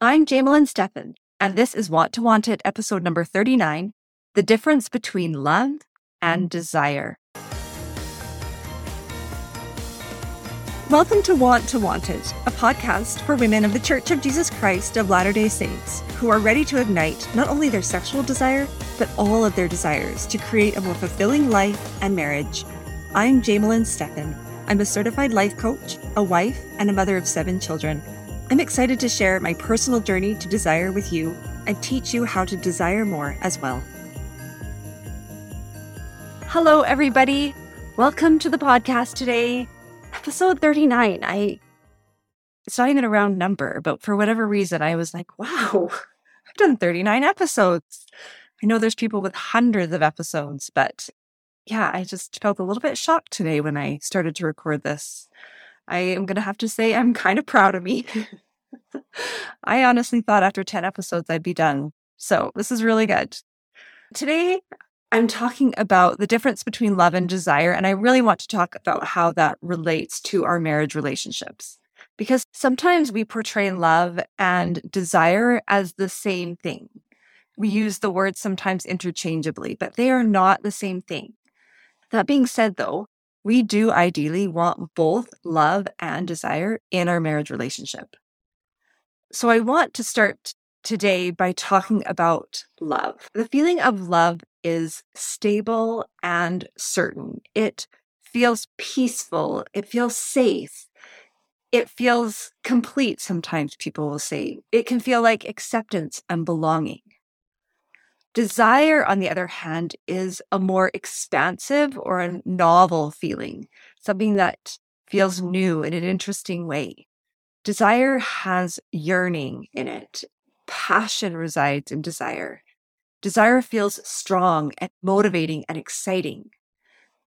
I'm Jamelyn Stephan, and this is Want to Want It, episode number 39 The Difference Between Love and Desire. Welcome to Want to Want It, a podcast for women of the Church of Jesus Christ of Latter day Saints who are ready to ignite not only their sexual desire, but all of their desires to create a more fulfilling life and marriage. I'm Jamelyn Stephan. I'm a certified life coach, a wife, and a mother of seven children. I'm excited to share my personal journey to desire with you and teach you how to desire more as well. Hello, everybody. Welcome to the podcast today, episode 39. I it's not even a round number, but for whatever reason, I was like, wow, I've done 39 episodes. I know there's people with hundreds of episodes, but yeah, I just felt a little bit shocked today when I started to record this. I am going to have to say I'm kind of proud of me. I honestly thought after 10 episodes I'd be done. So this is really good. Today, I'm talking about the difference between love and desire. And I really want to talk about how that relates to our marriage relationships. Because sometimes we portray love and desire as the same thing. We use the words sometimes interchangeably, but they are not the same thing. That being said, though, we do ideally want both love and desire in our marriage relationship. So I want to start today by talking about love. The feeling of love is stable and certain. It feels peaceful. It feels safe. It feels complete, sometimes people will say. It can feel like acceptance and belonging. Desire, on the other hand, is a more expansive or a novel feeling, something that feels new in an interesting way. Desire has yearning in it. Passion resides in desire. Desire feels strong and motivating and exciting.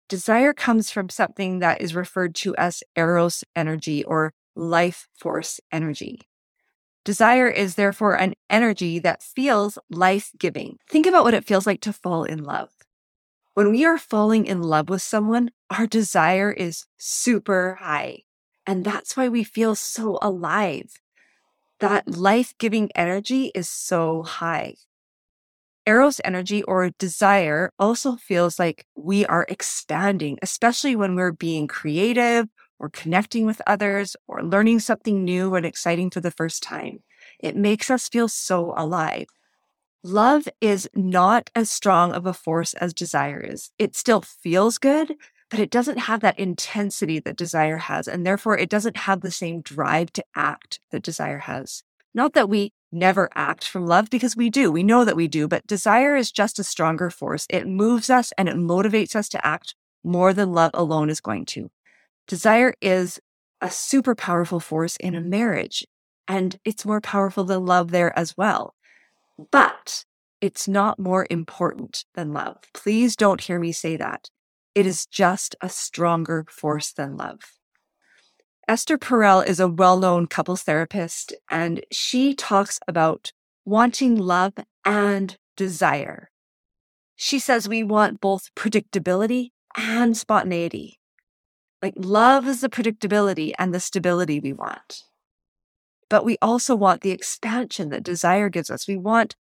Desire comes from something that is referred to as eros energy or life force energy. Desire is therefore an energy that feels life giving. Think about what it feels like to fall in love. When we are falling in love with someone, our desire is super high. And that's why we feel so alive. That life giving energy is so high. Eros energy or desire also feels like we are expanding, especially when we're being creative or connecting with others or learning something new and exciting for the first time. It makes us feel so alive. Love is not as strong of a force as desire is. It still feels good, but it doesn't have that intensity that desire has. And therefore, it doesn't have the same drive to act that desire has. Not that we never act from love, because we do. We know that we do, but desire is just a stronger force. It moves us and it motivates us to act more than love alone is going to. Desire is a super powerful force in a mm-hmm. marriage, and it's more powerful than love there as well. But it's not more important than love. Please don't hear me say that. It is just a stronger force than love. Esther Perel is a well known couples therapist, and she talks about wanting love and desire. She says we want both predictability and spontaneity. Like love is the predictability and the stability we want. But we also want the expansion that desire gives us. We want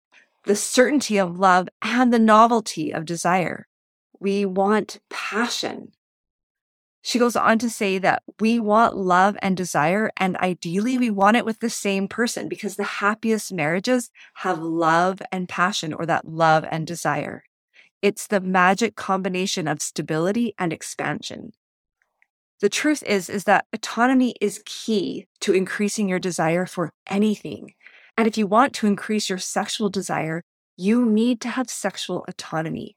the certainty of love and the novelty of desire. We want passion. She goes on to say that we want love and desire, and ideally, we want it with the same person because the happiest marriages have love and passion, or that love and desire. It's the magic combination of stability and expansion. The truth is, is that autonomy is key to increasing your desire for anything. And if you want to increase your sexual desire, you need to have sexual autonomy.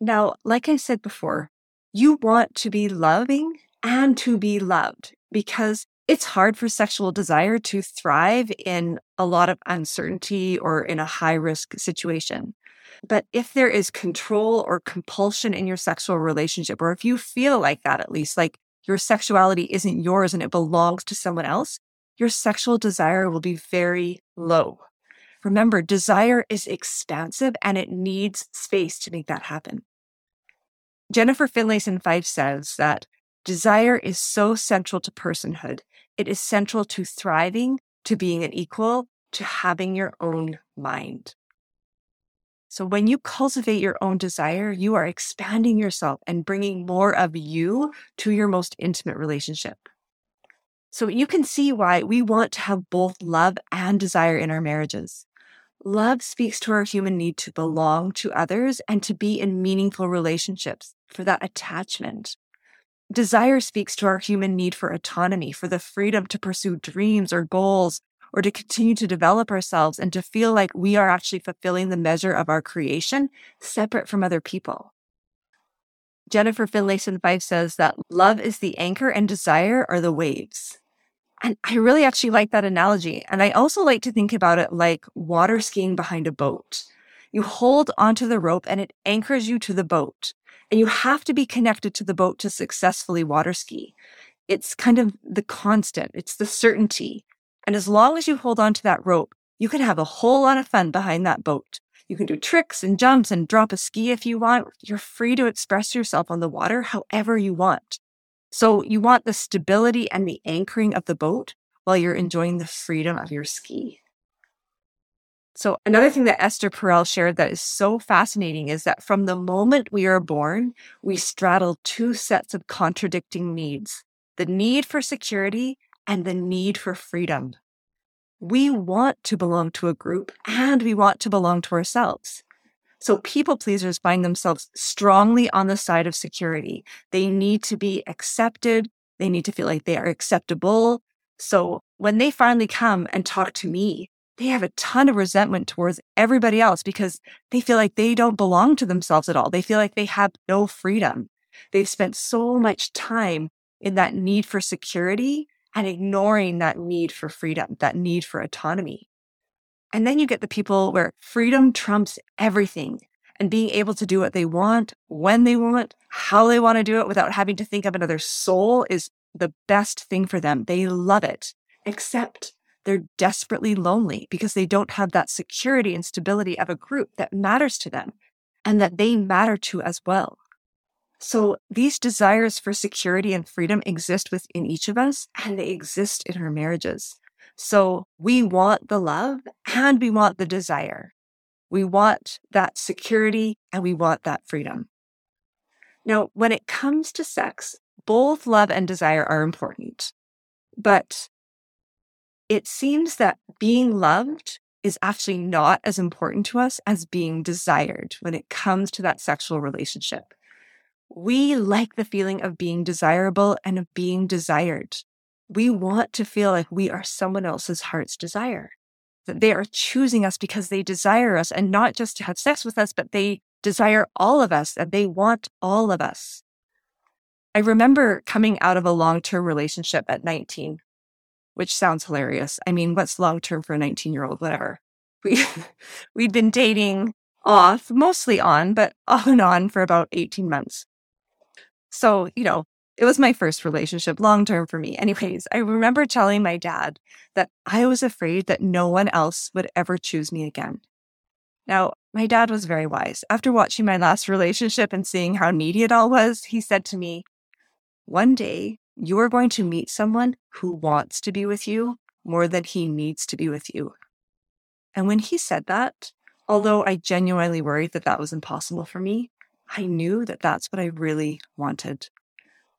Now, like I said before, you want to be loving and to be loved because it's hard for sexual desire to thrive in a lot of uncertainty or in a high risk situation. But if there is control or compulsion in your sexual relationship, or if you feel like that at least, like your sexuality isn't yours and it belongs to someone else, your sexual desire will be very low. Remember, desire is expansive and it needs space to make that happen. Jennifer Finlayson Fife says that desire is so central to personhood. It is central to thriving, to being an equal, to having your own mind. So when you cultivate your own desire, you are expanding yourself and bringing more of you to your most intimate relationship. So you can see why we want to have both love and desire in our marriages. Love speaks to our human need to belong to others and to be in meaningful relationships for that attachment. Desire speaks to our human need for autonomy, for the freedom to pursue dreams or goals or to continue to develop ourselves and to feel like we are actually fulfilling the measure of our creation separate from other people. Jennifer Finlayson Fife says that love is the anchor and desire are the waves. And I really actually like that analogy. And I also like to think about it like water skiing behind a boat. You hold onto the rope and it anchors you to the boat. And you have to be connected to the boat to successfully water ski. It's kind of the constant, it's the certainty. And as long as you hold on to that rope, you can have a whole lot of fun behind that boat. You can do tricks and jumps and drop a ski if you want. You're free to express yourself on the water however you want. So you want the stability and the anchoring of the boat while you're enjoying the freedom of your ski. So another thing that Esther Perel shared that is so fascinating is that from the moment we are born, we straddle two sets of contradicting needs, the need for security and the need for freedom. We want to belong to a group and we want to belong to ourselves. So people pleasers find themselves strongly on the side of security. They need to be accepted. They need to feel like they are acceptable. So when they finally come and talk to me, they have a ton of resentment towards everybody else because they feel like they don't belong to themselves at all. They feel like they have no freedom. They've spent so much time in that need for security and ignoring that need for freedom, that need for autonomy. And then you get the people where freedom trumps everything and being able to do what they want, when they want, how they want to do it without having to think of another soul is the best thing for them. They love it, except they're desperately lonely because they don't have that security and stability of a group that matters to them and that they matter to as well. So these desires for security and freedom exist within each of us and they exist in our marriages. So we want the love and we want the desire. We want that security and we want that freedom. Now, when it comes to sex, both love and desire are important, but it seems that being loved is actually not as important to us as being desired when it comes to that sexual relationship. We like the feeling of being desirable and of being desired. We want to feel like we are someone else's heart's desire, that they are choosing us because they desire us and not just to have sex with us, but they desire all of us and they want all of us. I remember coming out of a long term relationship at 19, which sounds hilarious. I mean, what's long term for a 19 year old? Whatever. We, we'd been dating off, mostly on, but off and on for about 18 months. So, you know, it was my first relationship, long term for me. Anyways, I remember telling my dad that I was afraid that no one else would ever choose me again. Now, my dad was very wise. After watching my last relationship and seeing how needy it all was, he said to me, One day you are going to meet someone who wants to be with you more than he needs to be with you. And when he said that, although I genuinely worried that that was impossible for me, I knew that that's what I really wanted.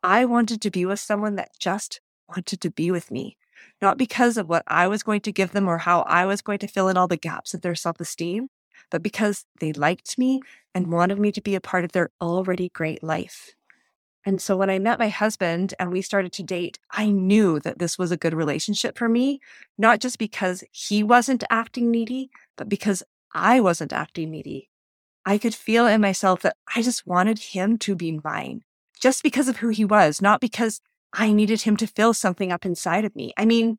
I wanted to be with someone that just wanted to be with me, not because of what I was going to give them or how I was going to fill in all the gaps of their self esteem, but because they liked me and wanted me to be a part of their already great life. And so when I met my husband and we started to date, I knew that this was a good relationship for me, not just because he wasn't acting needy, but because I wasn't acting needy. I could feel in myself that I just wanted him to be mine just because of who he was, not because I needed him to fill something up inside of me. I mean,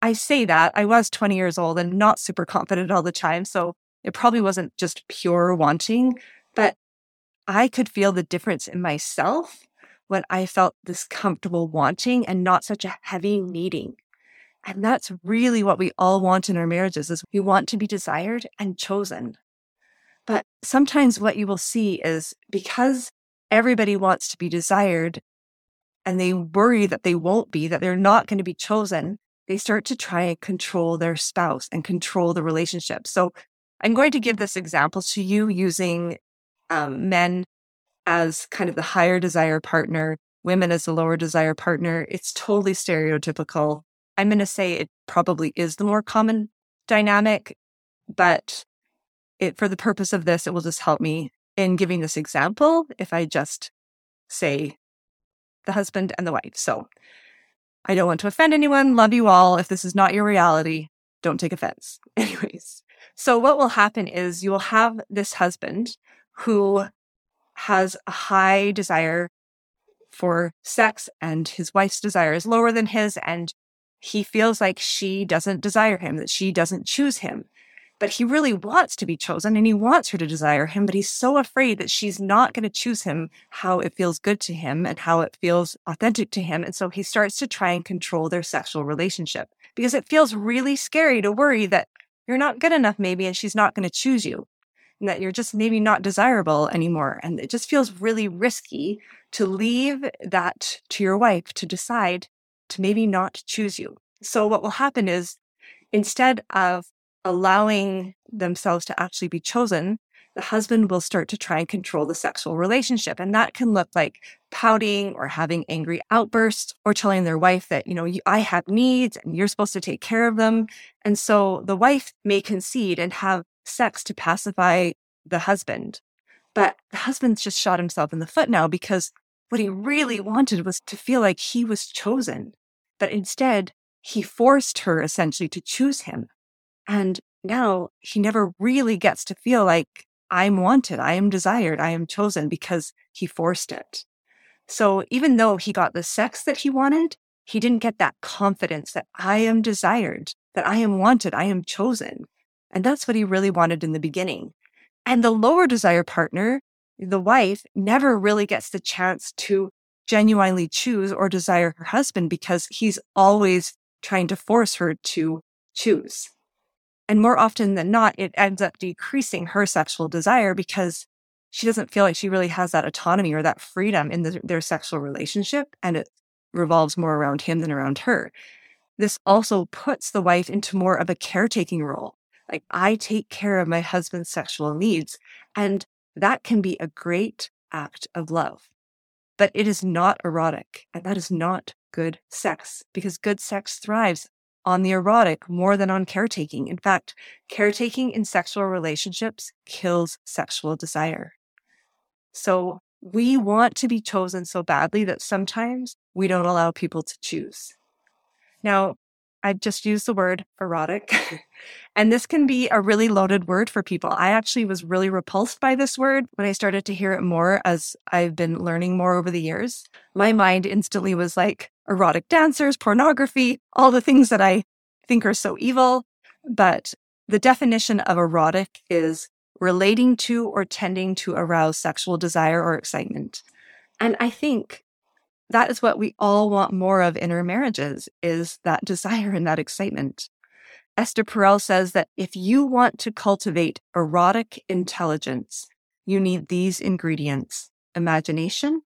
I say that I was 20 years old and not super confident all the time. So it probably wasn't just pure wanting, but I could feel the difference in myself when I felt this comfortable wanting and not such a heavy needing. And that's really what we all want in our marriages is we want to be desired and chosen. But sometimes what you will see is because everybody wants to be desired and they worry that they won't be, that they're not going to be chosen, they start to try and control their spouse and control the relationship. So I'm going to give this example to you using um, men as kind of the higher desire partner, women as the lower desire partner. It's totally stereotypical. I'm going to say it probably is the more common dynamic, but it, for the purpose of this, it will just help me in giving this example if I just say the husband and the wife. So I don't want to offend anyone. Love you all. If this is not your reality, don't take offense. Anyways, so what will happen is you will have this husband who has a high desire for sex and his wife's desire is lower than his and he feels like she doesn't desire him, that she doesn't choose him but he really wants to be chosen and he wants her to desire him, but he's so afraid that she's not going to choose him how it feels good to him and how it feels authentic to him. And so he starts to try and control their sexual relationship because it feels really scary to worry that you're not good enough, maybe, and she's not going to choose you and that you're just maybe not desirable anymore. And it just feels really risky to leave that to your wife to decide to maybe not choose you. So what will happen is instead of allowing themselves to actually be chosen, the husband will start to try and control the sexual relationship. And that can look like pouting or having angry outbursts or telling their wife that, you know, I have needs and you're supposed to take care of them. And so the wife may concede and have sex to pacify the husband. But the husband's just shot himself in the foot now because what he really wanted was to feel like he was chosen. But instead, he forced her essentially to choose him. And now he never really gets to feel like I'm wanted, I am desired, I am chosen because he forced it. So even though he got the sex that he wanted, he didn't get that confidence that I am desired, that I am wanted, I am chosen. And that's what he really wanted in the beginning. And the lower desire partner, the wife, never really gets the chance to genuinely choose or desire her husband because he's always trying to force her to choose. And more often than not, it ends up decreasing her sexual desire because she doesn't feel like she really has that autonomy or that freedom in the, their sexual relationship. And it revolves more around him than around her. This also puts the wife into more of a caretaking role. Like, I take care of my husband's sexual needs. And that can be a great act of love. But it is not erotic. And that is not good sex because good sex thrives on the erotic more than on caretaking. In fact, caretaking in sexual relationships kills sexual desire. So we want to be chosen so badly that sometimes we don't allow people to choose. Now, I just used the word erotic, and this can be a really loaded word for people. I actually was really repulsed by this word when I started to hear it more as I've been learning more over the years. My mind instantly was like, erotic dancers, pornography, all the things that I think are so evil. But the definition of erotic is relating to or tending to arouse sexual desire or excitement. And I think that is what we all want more of in our marriages is that desire and that excitement. Esther Perel says that if you want to cultivate erotic intelligence, you need these ingredients imagination,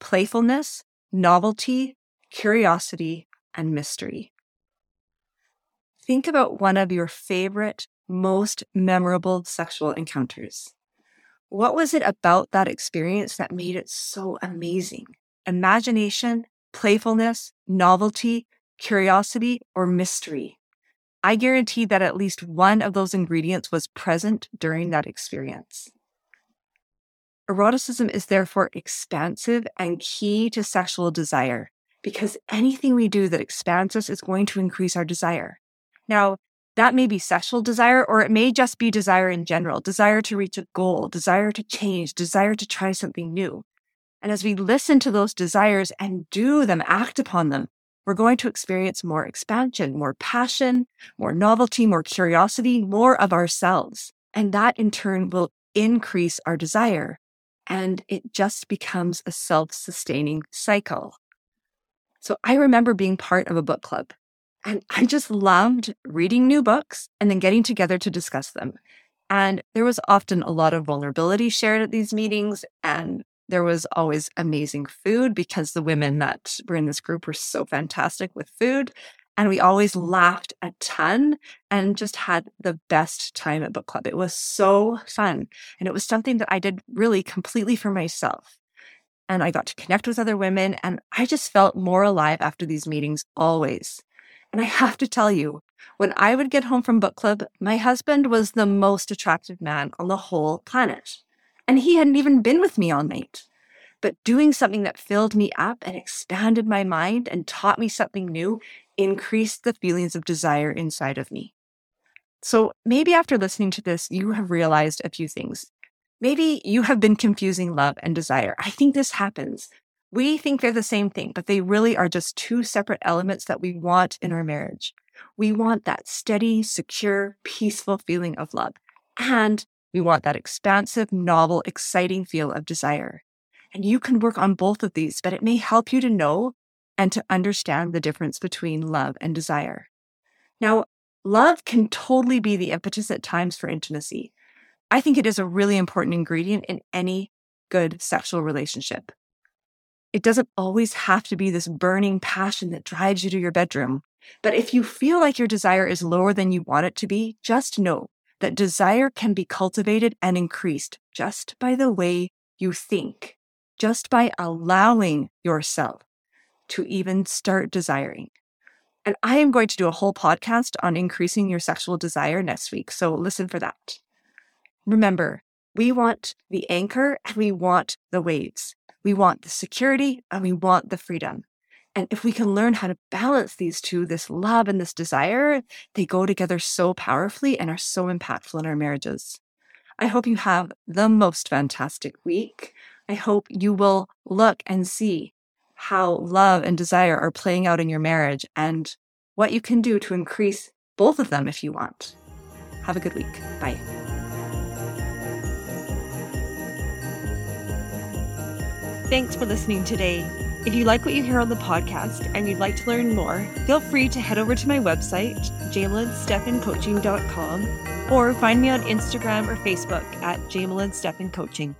playfulness, novelty, curiosity, and mystery. Think about one of your favorite, most memorable sexual encounters. What was it about that experience that made it so amazing? Imagination, playfulness, novelty, curiosity, or mystery? I guarantee that at least one of those ingredients was present during that experience. Eroticism is therefore expansive and key to sexual desire because anything we do that expands us is going to increase our desire. Now, that may be sexual desire, or it may just be desire in general desire to reach a goal, desire to change, desire to try something new. And as we listen to those desires and do them, act upon them, we're going to experience more expansion, more passion, more novelty, more curiosity, more of ourselves. And that in turn will increase our desire. And it just becomes a self sustaining cycle. So I remember being part of a book club and I just loved reading new books and then getting together to discuss them. And there was often a lot of vulnerability shared at these meetings. And there was always amazing food because the women that were in this group were so fantastic with food. And we always laughed a ton and just had the best time at book club. It was so fun. And it was something that I did really completely for myself. And I got to connect with other women. And I just felt more alive after these meetings always. And I have to tell you, when I would get home from book club, my husband was the most attractive man on the whole planet. And he hadn't even been with me all night. But doing something that filled me up and expanded my mind and taught me something new increased the feelings of desire inside of me. So maybe after listening to this, you have realized a few things. Maybe you have been confusing love and desire. I think this happens. We think they're the same thing, but they really are just two separate elements that we want in our marriage. We want that steady, secure, peaceful feeling of love. And we want that expansive, novel, exciting feel of desire. And you can work on both of these, but it may help you to know and to understand the difference between love and desire. Now, love can totally be the impetus at times for intimacy. I think it is a really important ingredient in any good sexual relationship. It doesn't always have to be this burning passion that drives you to your bedroom. But if you feel like your desire is lower than you want it to be, just know that desire can be cultivated and increased just by the way you think, just by allowing yourself to even start desiring. And I am going to do a whole podcast on increasing your sexual desire next week. So listen for that. Remember, we want the anchor and we want the waves. We want the security and we want the freedom. And if we can learn how to balance these two, this love and this desire, they go together so powerfully and are so impactful in our marriages. I hope you have the most fantastic week. I hope you will look and see how love and desire are playing out in your marriage and what you can do to increase both of them if you want. Have a good week. Bye. Thanks for listening today. If you like what you hear on the podcast and you'd like to learn more, feel free to head over to my website, jamelynstephancoaching.com, or find me on Instagram or Facebook at Jamelyn Stephan Coaching.